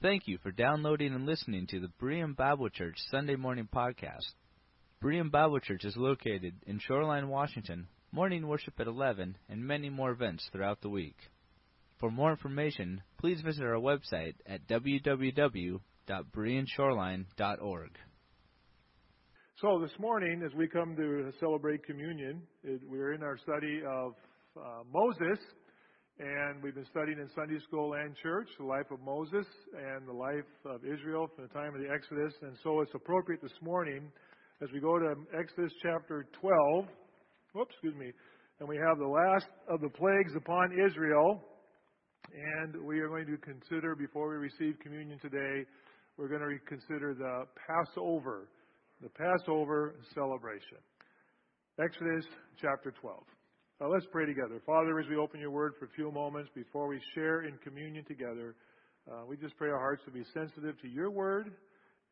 Thank you for downloading and listening to the Berean Bible Church Sunday Morning Podcast. Berean Bible Church is located in Shoreline, Washington, morning worship at 11, and many more events throughout the week. For more information, please visit our website at www.bereanshoreline.org. So this morning, as we come to celebrate communion, we're in our study of uh, Moses and we've been studying in Sunday school and church the life of Moses and the life of Israel from the time of the Exodus. And so it's appropriate this morning as we go to Exodus chapter 12. Whoops, excuse me. And we have the last of the plagues upon Israel. And we are going to consider, before we receive communion today, we're going to consider the Passover, the Passover celebration. Exodus chapter 12. Uh, let's pray together. Father, as we open your word for a few moments before we share in communion together, uh, we just pray our hearts to be sensitive to your word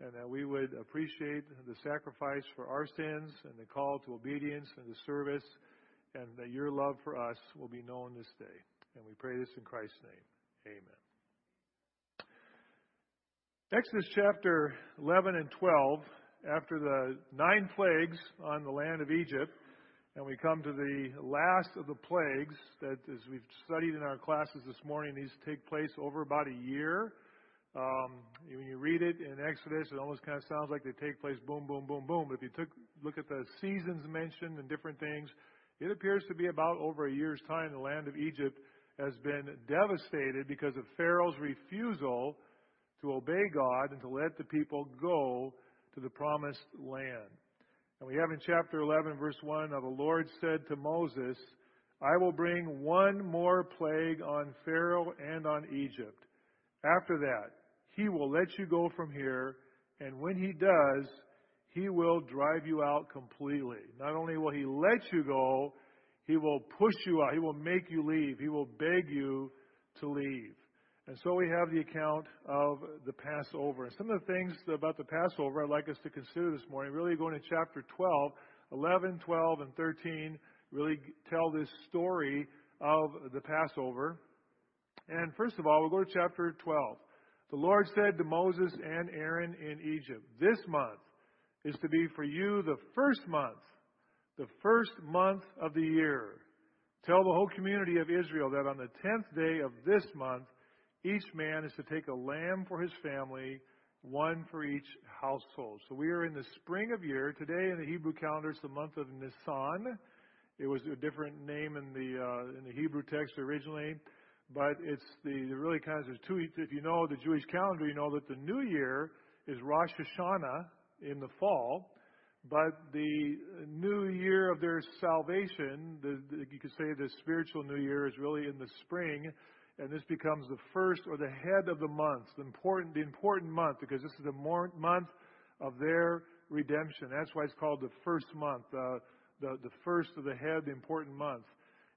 and that we would appreciate the sacrifice for our sins and the call to obedience and to service and that your love for us will be known this day. And we pray this in Christ's name. Amen. Exodus chapter 11 and 12, after the nine plagues on the land of Egypt, and we come to the last of the plagues that, as we've studied in our classes this morning, these take place over about a year. Um, when you read it in Exodus, it almost kind of sounds like they take place boom, boom, boom, boom. But if you took, look at the seasons mentioned and different things, it appears to be about over a year's time the land of Egypt has been devastated because of Pharaoh's refusal to obey God and to let the people go to the promised land. And we have in chapter 11, verse 1, now the Lord said to Moses, I will bring one more plague on Pharaoh and on Egypt. After that, he will let you go from here, and when he does, he will drive you out completely. Not only will he let you go, he will push you out. He will make you leave. He will beg you to leave. And so we have the account of the Passover. And some of the things about the Passover I'd like us to consider this morning, really going to chapter 12, 11, 12, and 13, really tell this story of the Passover. And first of all, we'll go to chapter 12. The Lord said to Moses and Aaron in Egypt, This month is to be for you the first month, the first month of the year. Tell the whole community of Israel that on the tenth day of this month, each man is to take a lamb for his family, one for each household. So we are in the spring of year. Today in the Hebrew calendar it's the month of Nisan. It was a different name in the uh, in the Hebrew text originally, but it's the really kind of there's two. If you know the Jewish calendar, you know that the New Year is Rosh Hashanah in the fall, but the new year of their salvation, the, the, you could say the spiritual new year, is really in the spring and this becomes the first or the head of the month, the important, the important month, because this is the month of their redemption. That's why it's called the first month, uh, the, the first of the head, the important month.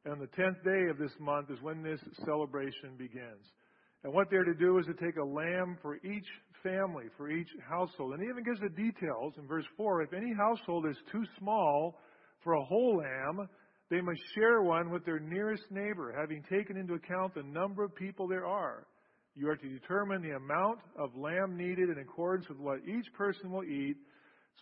And the tenth day of this month is when this celebration begins. And what they're to do is to take a lamb for each family, for each household. And he even gives the details in verse 4. If any household is too small for a whole lamb, they must share one with their nearest neighbor, having taken into account the number of people there are. You are to determine the amount of lamb needed in accordance with what each person will eat.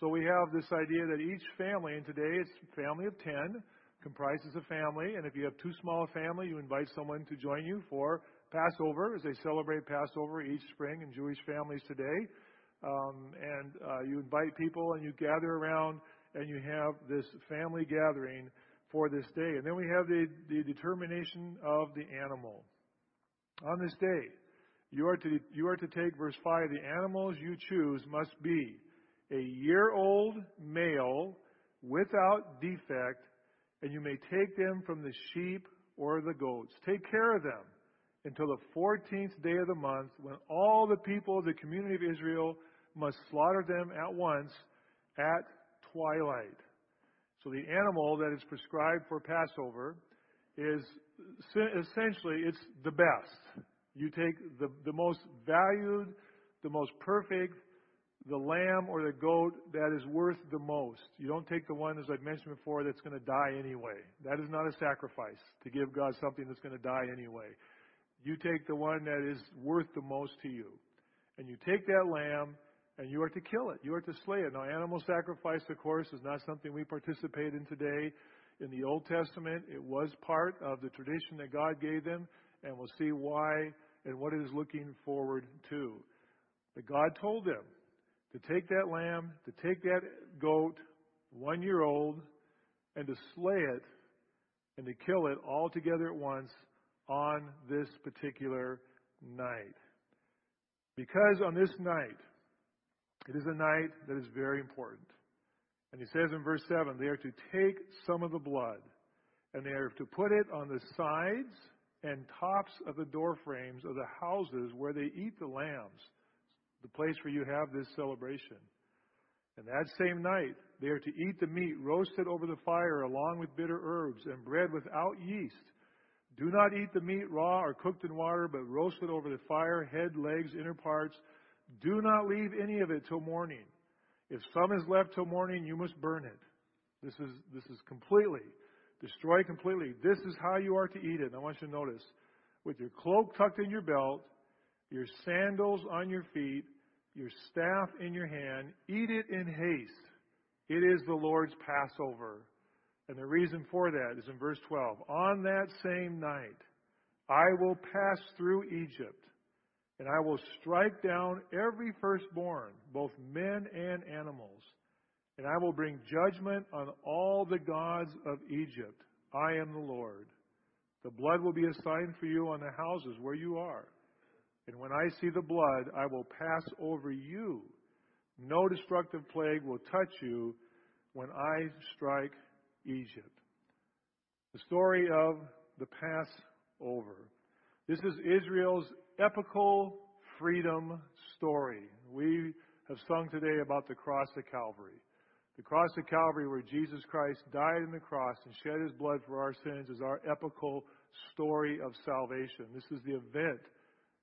So we have this idea that each family, and today it's a family of 10, comprises a family, and if you have too small a family, you invite someone to join you for Passover, as they celebrate Passover each spring in Jewish families today. Um, and uh, you invite people and you gather around and you have this family gathering for this day. And then we have the, the determination of the animal. On this day, you are, to, you are to take, verse 5, the animals you choose must be a year old male without defect, and you may take them from the sheep or the goats. Take care of them until the 14th day of the month when all the people of the community of Israel must slaughter them at once at twilight. So the animal that is prescribed for Passover is essentially it's the best. You take the, the most valued, the most perfect, the lamb or the goat that is worth the most. You don't take the one, as I've mentioned before, that's going to die anyway. That is not a sacrifice to give God something that's going to die anyway. You take the one that is worth the most to you. and you take that lamb and you are to kill it. You are to slay it. Now, animal sacrifice, of course, is not something we participate in today. In the Old Testament, it was part of the tradition that God gave them, and we'll see why and what it is looking forward to. But God told them to take that lamb, to take that goat, one year old, and to slay it and to kill it all together at once on this particular night. Because on this night, it is a night that is very important. And he says in verse 7 they are to take some of the blood and they are to put it on the sides and tops of the door frames of the houses where they eat the lambs, the place where you have this celebration. And that same night, they are to eat the meat roasted over the fire along with bitter herbs and bread without yeast. Do not eat the meat raw or cooked in water, but roast it over the fire, head, legs, inner parts. Do not leave any of it till morning. If some is left till morning, you must burn it. This is, this is completely, destroy completely. This is how you are to eat it. And I want you to notice, with your cloak tucked in your belt, your sandals on your feet, your staff in your hand, eat it in haste. It is the Lord's Passover. And the reason for that is in verse 12. On that same night, I will pass through Egypt, and I will strike down every firstborn, both men and animals. And I will bring judgment on all the gods of Egypt. I am the Lord. The blood will be a sign for you on the houses where you are. And when I see the blood, I will pass over you. No destructive plague will touch you when I strike Egypt. The story of the Passover. This is Israel's epical freedom story. We have sung today about the cross of Calvary. The cross of Calvary, where Jesus Christ died on the cross and shed his blood for our sins, is our epical story of salvation. This is the event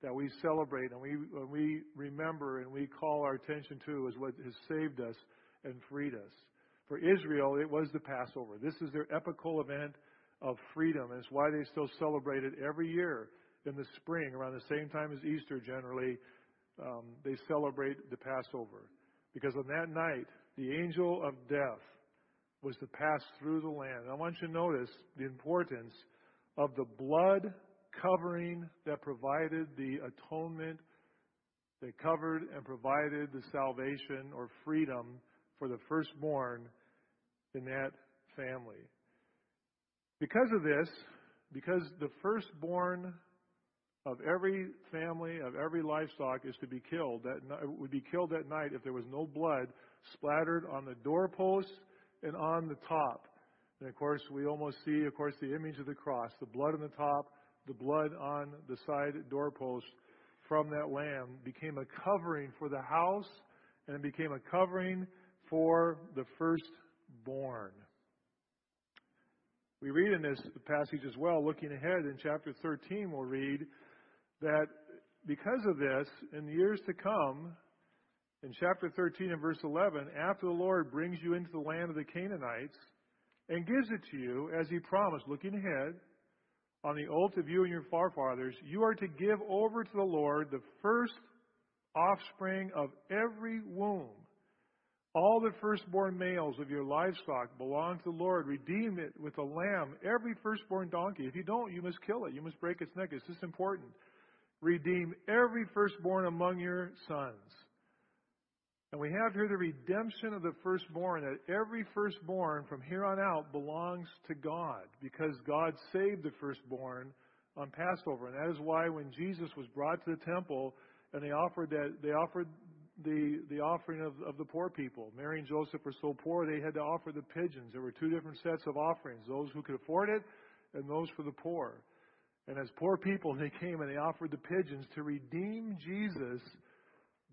that we celebrate and we, and we remember and we call our attention to is what has saved us and freed us. For Israel, it was the Passover. This is their epical event of freedom. And it's why they still celebrate it every year in the spring, around the same time as Easter generally. Um, they celebrate the Passover. Because on that night, the angel of death was to pass through the land. And I want you to notice the importance of the blood covering that provided the atonement, that covered and provided the salvation or freedom for the firstborn in that family. Because of this, because the firstborn of every family, of every livestock is to be killed, that would be killed that night if there was no blood splattered on the doorposts and on the top. And of course, we almost see, of course, the image of the cross, the blood on the top, the blood on the side doorpost from that lamb became a covering for the house and it became a covering for the firstborn. We read in this passage as well, looking ahead in chapter 13, we'll read that because of this, in the years to come, in chapter 13 and verse 11, after the Lord brings you into the land of the Canaanites and gives it to you as he promised, looking ahead, on the oath of you and your forefathers, you are to give over to the Lord the first offspring of every womb. All the firstborn males of your livestock belong to the Lord. Redeem it with a lamb, every firstborn donkey. If you don't, you must kill it. You must break its neck. It's this important. Redeem every firstborn among your sons. And we have here the redemption of the firstborn, that every firstborn from here on out belongs to God because God saved the firstborn on Passover. And that is why when Jesus was brought to the temple and they offered that they offered the, the offering of, of the poor people. Mary and Joseph were so poor they had to offer the pigeons. There were two different sets of offerings, those who could afford it and those for the poor. And as poor people, they came and they offered the pigeons to redeem Jesus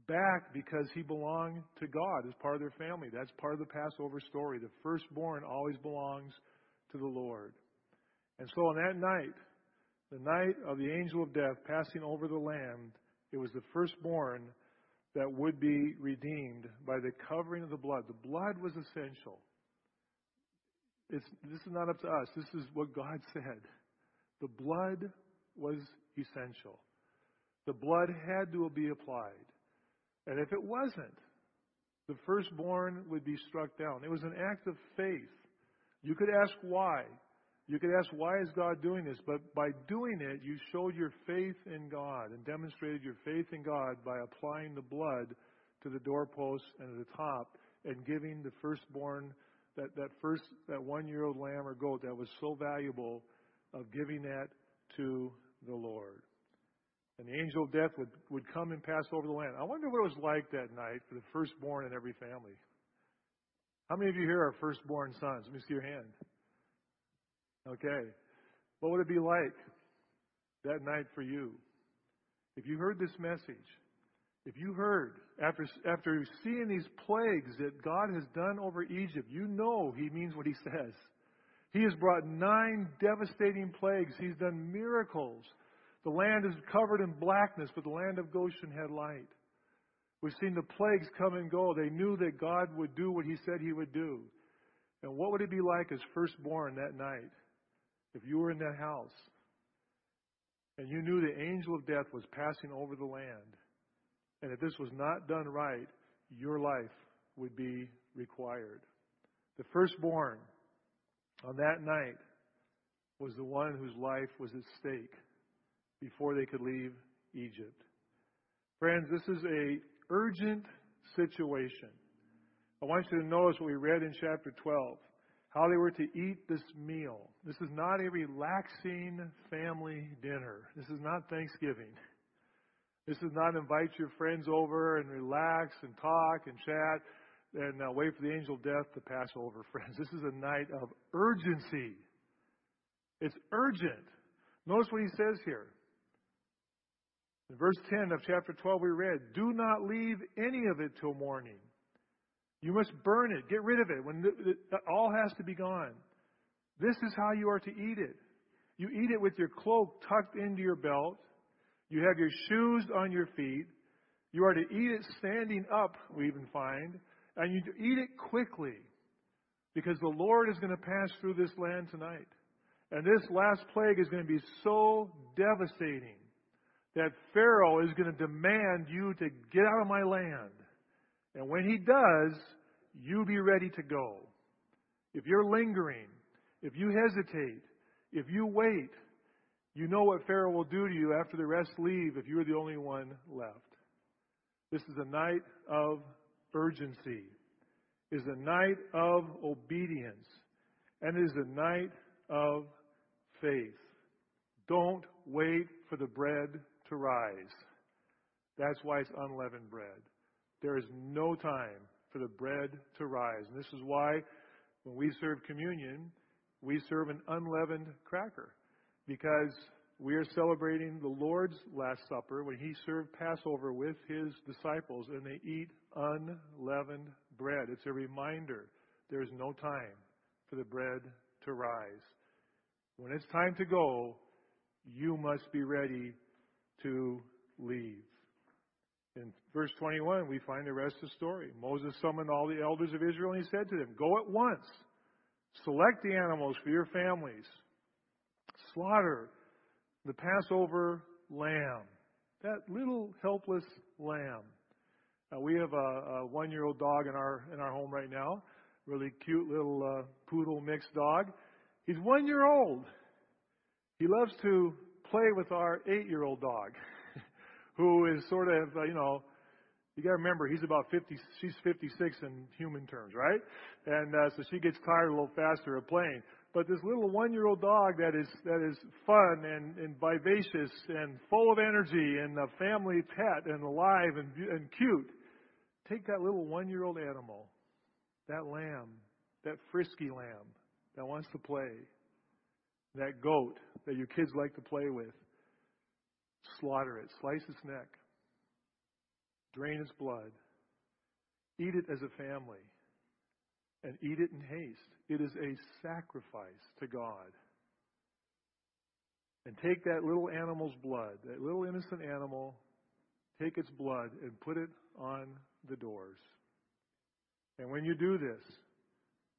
back because he belonged to God as part of their family. That's part of the Passover story. The firstborn always belongs to the Lord. And so on that night, the night of the angel of death passing over the land, it was the firstborn that would be redeemed by the covering of the blood. The blood was essential. It's, this is not up to us. This is what God said. The blood was essential. The blood had to be applied. And if it wasn't, the firstborn would be struck down. It was an act of faith. You could ask why. You could ask, why is God doing this? But by doing it, you showed your faith in God and demonstrated your faith in God by applying the blood to the doorpost and at the top and giving the firstborn, that, that first, that one year old lamb or goat that was so valuable, of giving that to the Lord. And the angel of death would, would come and pass over the land. I wonder what it was like that night for the firstborn in every family. How many of you here are firstborn sons? Let me see your hand. Okay. What would it be like that night for you? If you heard this message, if you heard, after, after seeing these plagues that God has done over Egypt, you know He means what He says. He has brought nine devastating plagues. He's done miracles. The land is covered in blackness, but the land of Goshen had light. We've seen the plagues come and go. They knew that God would do what He said He would do. And what would it be like as firstborn that night if you were in that house and you knew the angel of death was passing over the land, and if this was not done right, your life would be required? The firstborn on that night was the one whose life was at stake before they could leave Egypt. Friends, this is a urgent situation. I want you to notice what we read in chapter 12 how they were to eat this meal. This is not a relaxing family dinner. This is not Thanksgiving. This is not invite your friends over and relax and talk and chat and uh, wait for the angel of death to pass over, friends. This is a night of urgency. It's urgent. Notice what he says here. In verse 10 of chapter 12, we read, Do not leave any of it till morning. You must burn it. Get rid of it. When the, the, all has to be gone. This is how you are to eat it. You eat it with your cloak tucked into your belt. You have your shoes on your feet. You are to eat it standing up, we even find. And you eat it quickly. Because the Lord is going to pass through this land tonight. And this last plague is going to be so devastating that Pharaoh is going to demand you to get out of my land. And when he does, you be ready to go. If you're lingering, if you hesitate, if you wait, you know what Pharaoh will do to you after the rest leave if you're the only one left. This is a night of urgency. is a night of obedience. And is a night of faith. Don't wait for the bread to rise. That's why it's unleavened bread. There is no time for the bread to rise. And this is why when we serve communion, we serve an unleavened cracker. Because we are celebrating the Lord's Last Supper when He served Passover with His disciples and they eat unleavened bread. It's a reminder there is no time for the bread to rise. When it's time to go, you must be ready to leave. In verse 21, we find the rest of the story. Moses summoned all the elders of Israel and he said to them, Go at once, select the animals for your families, slaughter the Passover lamb, that little helpless lamb. Uh, we have a, a one-year-old dog in our in our home right now, really cute little uh, poodle mixed dog. He's one year old. He loves to play with our eight-year-old dog. who is sort of, uh, you know, you got to remember he's about 50. She's 56 in human terms, right? And uh, so she gets tired a little faster of playing. But this little one-year-old dog that is that is fun and, and vivacious and full of energy and a family pet and alive and and cute. Take that little one-year-old animal, that lamb, that frisky lamb that wants to play, that goat that your kids like to play with, slaughter it, slice its neck, drain its blood, eat it as a family, and eat it in haste. It is a sacrifice to God. And take that little animal's blood, that little innocent animal, take its blood and put it on the doors. And when you do this,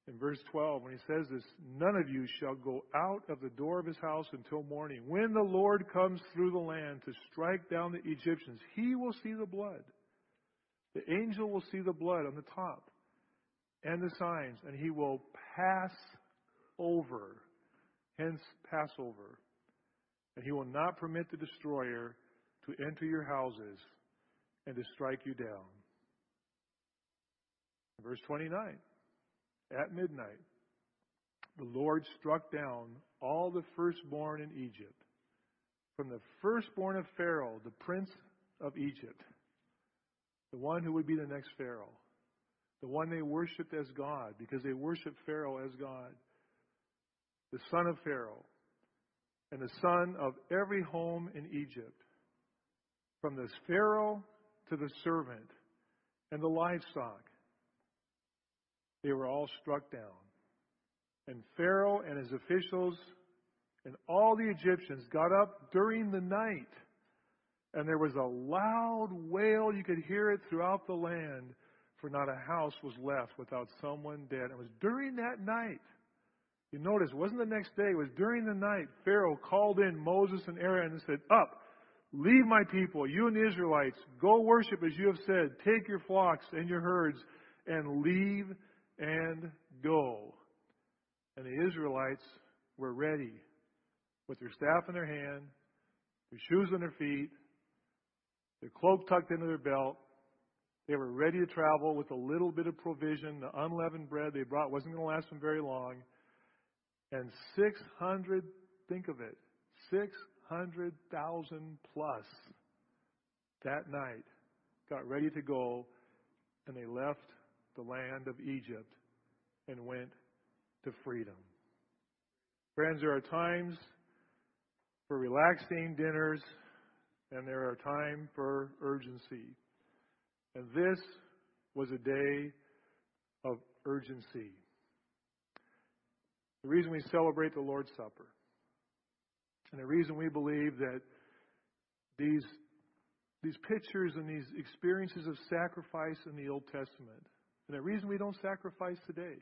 in verse 12 when he says this, none of you shall go out of the door of his house until morning. When the Lord comes through the land to strike down the Egyptians, he will see the blood. The angel will see the blood on the top and the signs, and he will pass over. Hence, Passover. And he will not permit the destroyer to enter your houses and to strike you down. Verse 29 At midnight, the Lord struck down all the firstborn in Egypt, from the firstborn of Pharaoh, the prince of Egypt, the one who would be the next Pharaoh, the one they worshiped as God because they worshiped Pharaoh as God, the son of Pharaoh, and the son of every home in Egypt, from the Pharaoh to the servant and the livestock. They were all struck down. And Pharaoh and his officials and all the Egyptians got up during the night. And there was a loud wail. You could hear it throughout the land, for not a house was left without someone dead. It was during that night. You notice, it wasn't the next day, it was during the night. Pharaoh called in Moses and Aaron and said, Up, leave my people, you and the Israelites, go worship as you have said, take your flocks and your herds, and leave and go. And the Israelites were ready with their staff in their hand, their shoes on their feet, their cloak tucked into their belt. They were ready to travel with a little bit of provision. The unleavened bread they brought wasn't going to last them very long. And 600, think of it, 600,000 plus that night got ready to go and they left the land of Egypt and went to freedom. Friends, there are times for relaxing dinners and there are times for urgency. And this was a day of urgency. The reason we celebrate the Lord's Supper and the reason we believe that these, these pictures and these experiences of sacrifice in the Old Testament, and the reason we don't sacrifice today,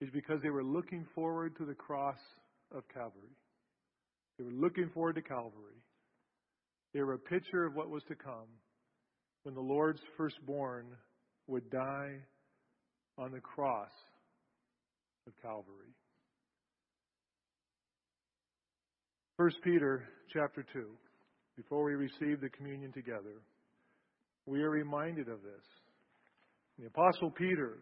is because they were looking forward to the cross of Calvary. They were looking forward to Calvary. They were a picture of what was to come when the Lord's firstborn would die on the cross of Calvary. 1 Peter chapter 2, before we receive the communion together, we are reminded of this. The Apostle Peter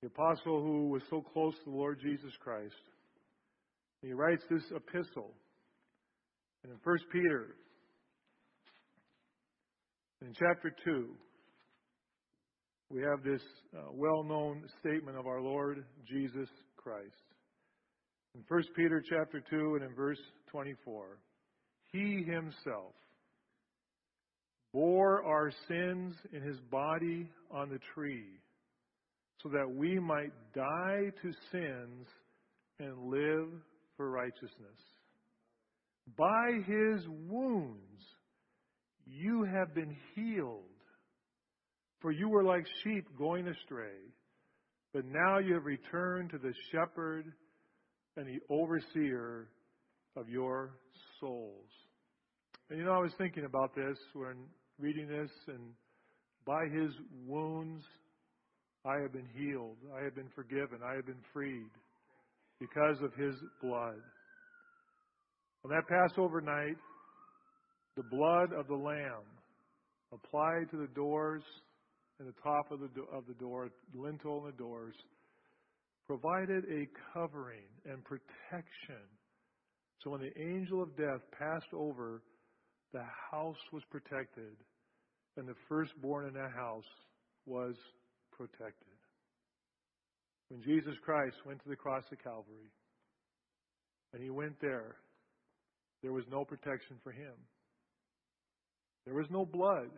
the apostle who was so close to the Lord Jesus Christ. He writes this epistle. And in 1 Peter, in chapter 2, we have this uh, well known statement of our Lord Jesus Christ. In 1 Peter chapter 2 and in verse 24, He Himself bore our sins in His body on the tree so that we might die to sins and live for righteousness. By his wounds you have been healed. For you were like sheep going astray, but now you have returned to the shepherd and the overseer of your souls. And you know, I was thinking about this when reading this, and by his wounds I have been healed. I have been forgiven. I have been freed because of his blood. On that Passover night, the blood of the Lamb applied to the doors and the top of the, do- of the door, lintel and the doors, provided a covering and protection. So when the angel of death passed over, the house was protected, and the firstborn in that house was protected. When Jesus Christ went to the cross of Calvary, and he went there, there was no protection for him. There was no blood.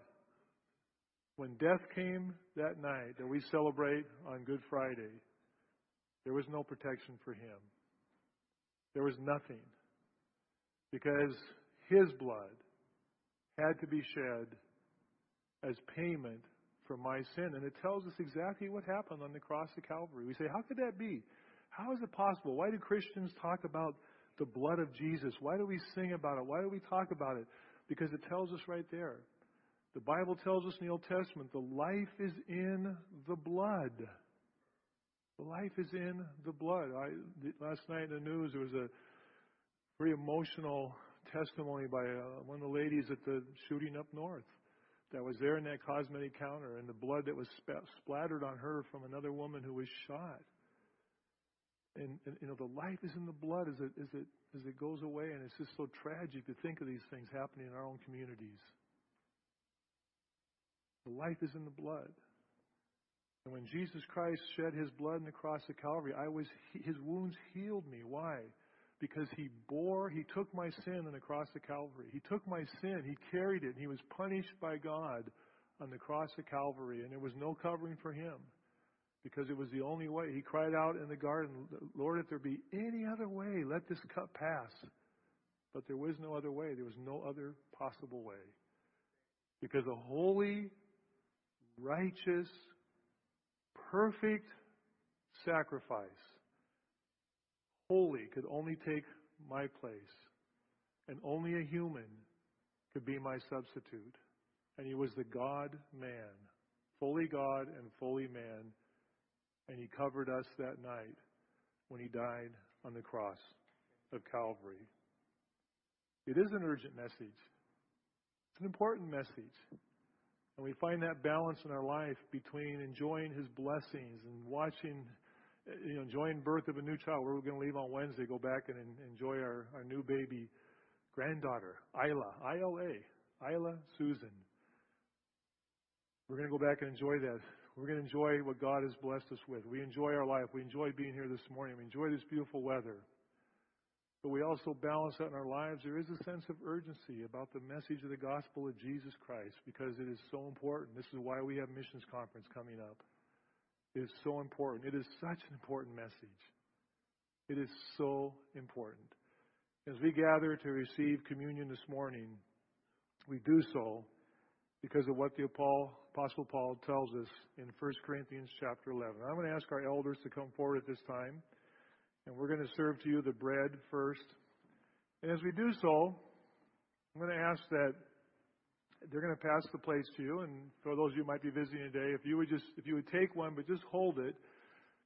When death came that night that we celebrate on Good Friday, there was no protection for him. There was nothing. Because his blood had to be shed as payment for my sin. And it tells us exactly what happened on the cross of Calvary. We say, how could that be? How is it possible? Why do Christians talk about the blood of Jesus? Why do we sing about it? Why do we talk about it? Because it tells us right there The Bible tells us in the Old Testament the life is in the blood. The life is in the blood. I, last night in the news, there was a very emotional testimony by uh, one of the ladies at the shooting up north that was there in that cosmetic counter and the blood that was sp- splattered on her from another woman who was shot. And, and, you know the life is in the blood as it as it as it goes away, and it's just so tragic to think of these things happening in our own communities. The life is in the blood. And when Jesus Christ shed his blood on the cross of Calvary, I was his wounds healed me. Why? Because he bore, he took my sin on the cross of Calvary. He took my sin, he carried it, and he was punished by God on the cross of Calvary, and there was no covering for him because it was the only way. He cried out in the garden, Lord, if there be any other way, let this cup pass. But there was no other way. There was no other possible way. Because a holy, righteous, perfect sacrifice, holy, could only take my place. And only a human could be my substitute. And he was the God man, fully God and fully man. And he covered us that night when he died on the cross of Calvary. It is an urgent message. It's an important message. And we find that balance in our life between enjoying His blessings and watching, you know, enjoying birth of a new child. We're going to leave on Wednesday, go back and enjoy our, our new baby granddaughter, Isla, I-L-A, Isla Susan. We're going to go back and enjoy that. We're going to enjoy what God has blessed us with. We enjoy our life. We enjoy being here this morning. We enjoy this beautiful weather but we also balance out in our lives, there is a sense of urgency about the message of the gospel of Jesus Christ because it is so important. This is why we have missions conference coming up. It is so important. It is such an important message. It is so important. As we gather to receive communion this morning, we do so because of what the Apostle Paul tells us in 1 Corinthians chapter 11. I'm going to ask our elders to come forward at this time. And we're going to serve to you the bread first. And as we do so, I'm going to ask that they're going to pass the plates to you. And for those of you who might be visiting today, if you would just if you would take one, but just hold it,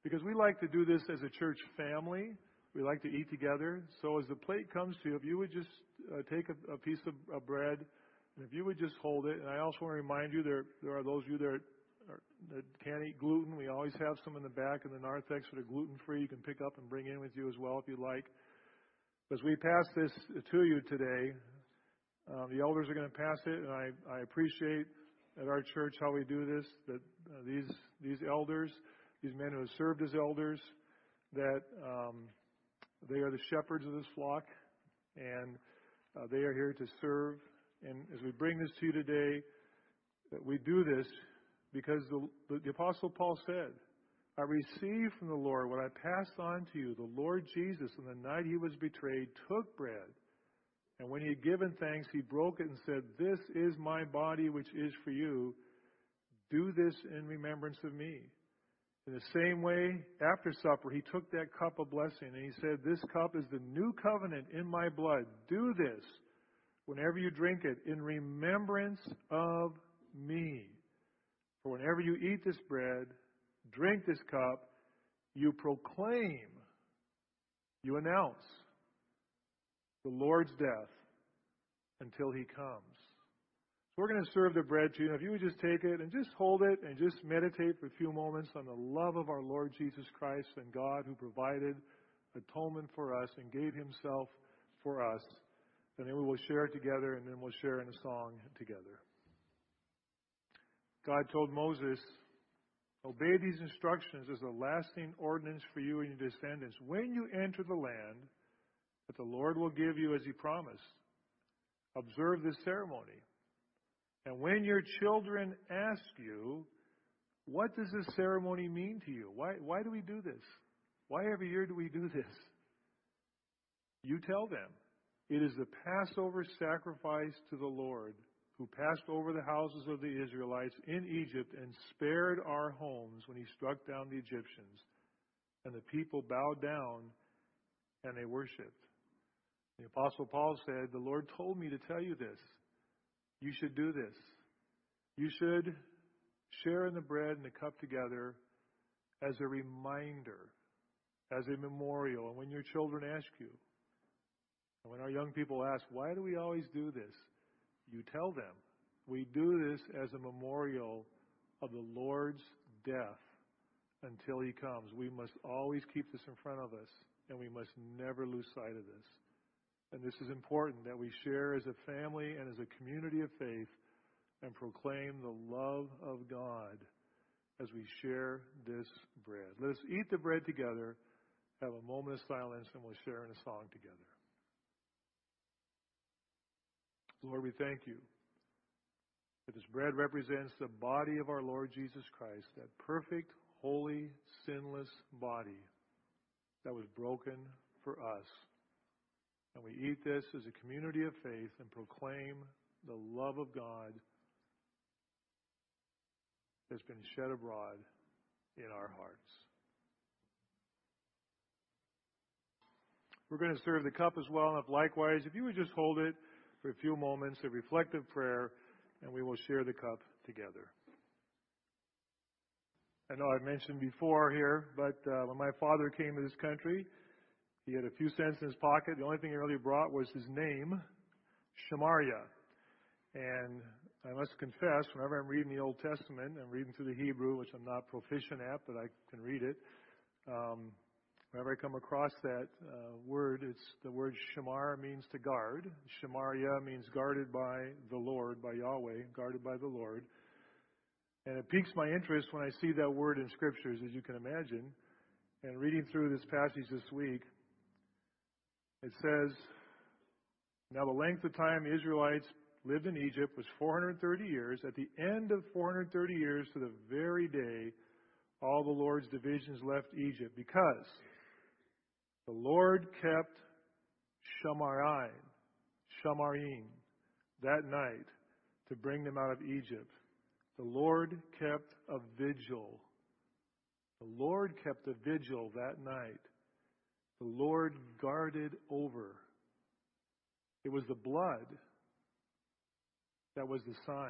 because we like to do this as a church family. We like to eat together. So as the plate comes to you, if you would just uh, take a, a piece of, of bread, if you would just hold it. And I also want to remind you there are those of you that that can't eat gluten. We always have some in the back in the narthex that are gluten free. You can pick up and bring in with you as well if you'd like. As we pass this to you today, um, the elders are going to pass it, and I, appreciate at our church how we do this. That uh, these these elders, these men who have served as elders, that um, they are the shepherds of this flock, and uh, they are here to serve. And as we bring this to you today, that we do this because the, the, Apostle Paul said, I received from the Lord what I passed on to you. The Lord Jesus, on the night he was betrayed, took bread. And when he had given thanks, he broke it and said, This is my body, which is for you. Do this in remembrance of me. In the same way, after supper, he took that cup of blessing and he said, This cup is the new covenant in my blood. Do this whenever you drink it in remembrance of me. For whenever you eat this bread, drink this cup, you proclaim, you announce the Lord's death until he comes. So we're going to serve the bread to you. If you would just take it and just hold it and just meditate for a few moments on the love of our Lord Jesus Christ and God who provided atonement for us and gave himself for us. And then we will share it together and then we'll share in a song together. God told Moses, Obey these instructions as a lasting ordinance for you and your descendants when you enter the land that the Lord will give you as he promised. Observe this ceremony. And when your children ask you, what does this ceremony mean to you? Why, why do we do this? Why every year do we do this? You tell them. It is the Passover sacrifice to the Lord who passed over the houses of the Israelites in Egypt and spared our homes when he struck down the Egyptians. And the people bowed down and they worshiped. The Apostle Paul said, The Lord told me to tell you this. You should do this. You should share in the bread and the cup together as a reminder, as a memorial. And when your children ask you, when our young people ask, why do we always do this? You tell them, we do this as a memorial of the Lord's death until He comes. We must always keep this in front of us, and we must never lose sight of this. And this is important that we share as a family and as a community of faith and proclaim the love of God as we share this bread. Let us eat the bread together, have a moment of silence, and we'll share in a song together. Lord, we thank you that this bread represents the body of our Lord Jesus Christ, that perfect, holy, sinless body that was broken for us. And we eat this as a community of faith and proclaim the love of God that's been shed abroad in our hearts. We're going to serve the cup as well. And if likewise, if you would just hold it for a few moments, of reflective prayer, and we will share the cup together. I know I've mentioned before here, but uh, when my father came to this country, he had a few cents in his pocket. The only thing he really brought was his name, Shamaria. And I must confess, whenever I'm reading the Old Testament, I'm reading through the Hebrew, which I'm not proficient at, but I can read it. Um, whenever I come across that uh, word, it's the word shamar means to guard. Shamaria means guarded by the Lord, by Yahweh, guarded by the Lord. And it piques my interest when I see that word in scriptures, as you can imagine. And reading through this passage this week, it says, Now the length of time the Israelites lived in Egypt was 430 years. At the end of 430 years, to the very day, all the Lord's divisions left Egypt because the Lord kept Shamarai, Shamarim, that night to bring them out of Egypt. The Lord kept a vigil. The Lord kept a vigil that night. The Lord guarded over. It was the blood that was the sign.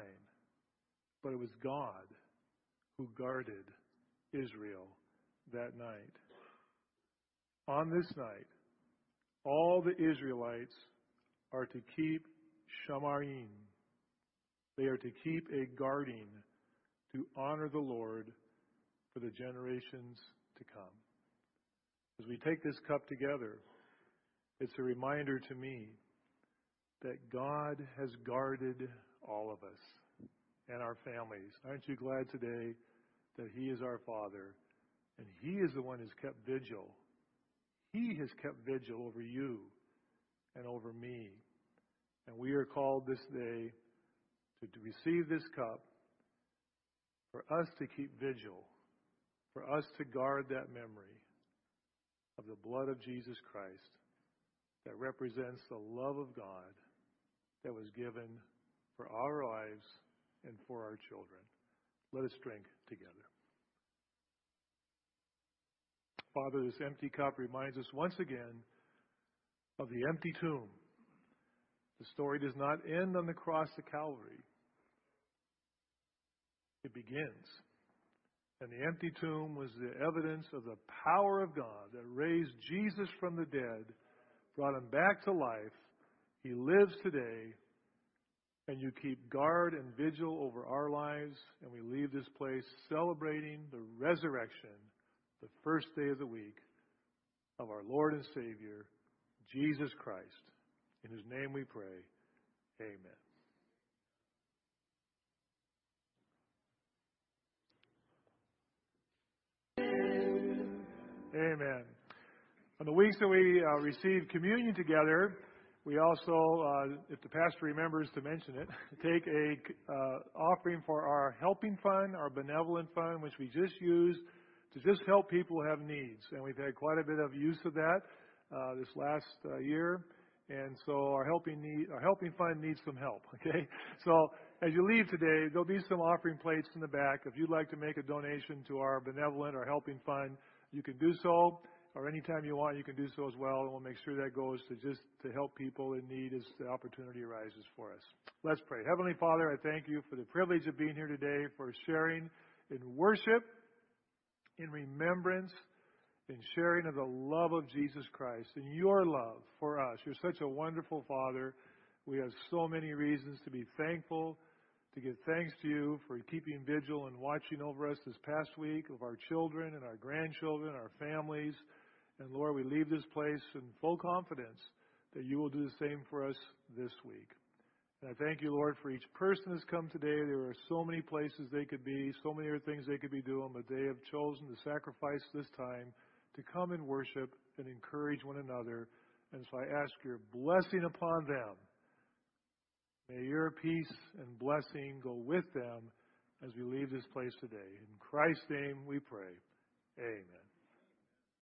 But it was God who guarded Israel that night. On this night, all the Israelites are to keep Shamarim. They are to keep a guarding to honor the Lord for the generations to come. As we take this cup together, it's a reminder to me that God has guarded all of us and our families. Aren't you glad today that He is our Father and He is the one who's kept vigil? He has kept vigil over you and over me. And we are called this day to, to receive this cup for us to keep vigil, for us to guard that memory of the blood of Jesus Christ that represents the love of God that was given for our lives and for our children. Let us drink together. Father, this empty cup reminds us once again of the empty tomb. The story does not end on the cross of Calvary. It begins. And the empty tomb was the evidence of the power of God that raised Jesus from the dead, brought him back to life. He lives today and you keep guard and vigil over our lives, and we leave this place celebrating the resurrection, the first day of the week, of our Lord and Savior, Jesus Christ. In His name we pray. Amen. Amen. On the weeks that we uh, receive communion together, we also, uh, if the pastor remembers to mention it, take a uh, offering for our helping fund, our benevolent fund, which we just use to just help people have needs. And we've had quite a bit of use of that uh, this last uh, year. And so our helping need, our helping fund needs some help. Okay, so as you leave today, there'll be some offering plates in the back. If you'd like to make a donation to our benevolent or helping fund, you can do so. or anytime you want, you can do so as well, and we'll make sure that goes to just to help people in need as the opportunity arises for us. Let's pray. Heavenly Father, I thank you for the privilege of being here today, for sharing in worship, in remembrance, in sharing of the love of Jesus Christ and your love for us. You're such a wonderful Father. We have so many reasons to be thankful, to give thanks to you for keeping vigil and watching over us this past week of our children and our grandchildren, our families. And Lord, we leave this place in full confidence that you will do the same for us this week. And I thank you, Lord, for each person that's come today. There are so many places they could be, so many other things they could be doing, but they have chosen to sacrifice this time to come and worship and encourage one another. And so I ask your blessing upon them. May your peace and blessing go with them as we leave this place today. In Christ's name we pray. Amen.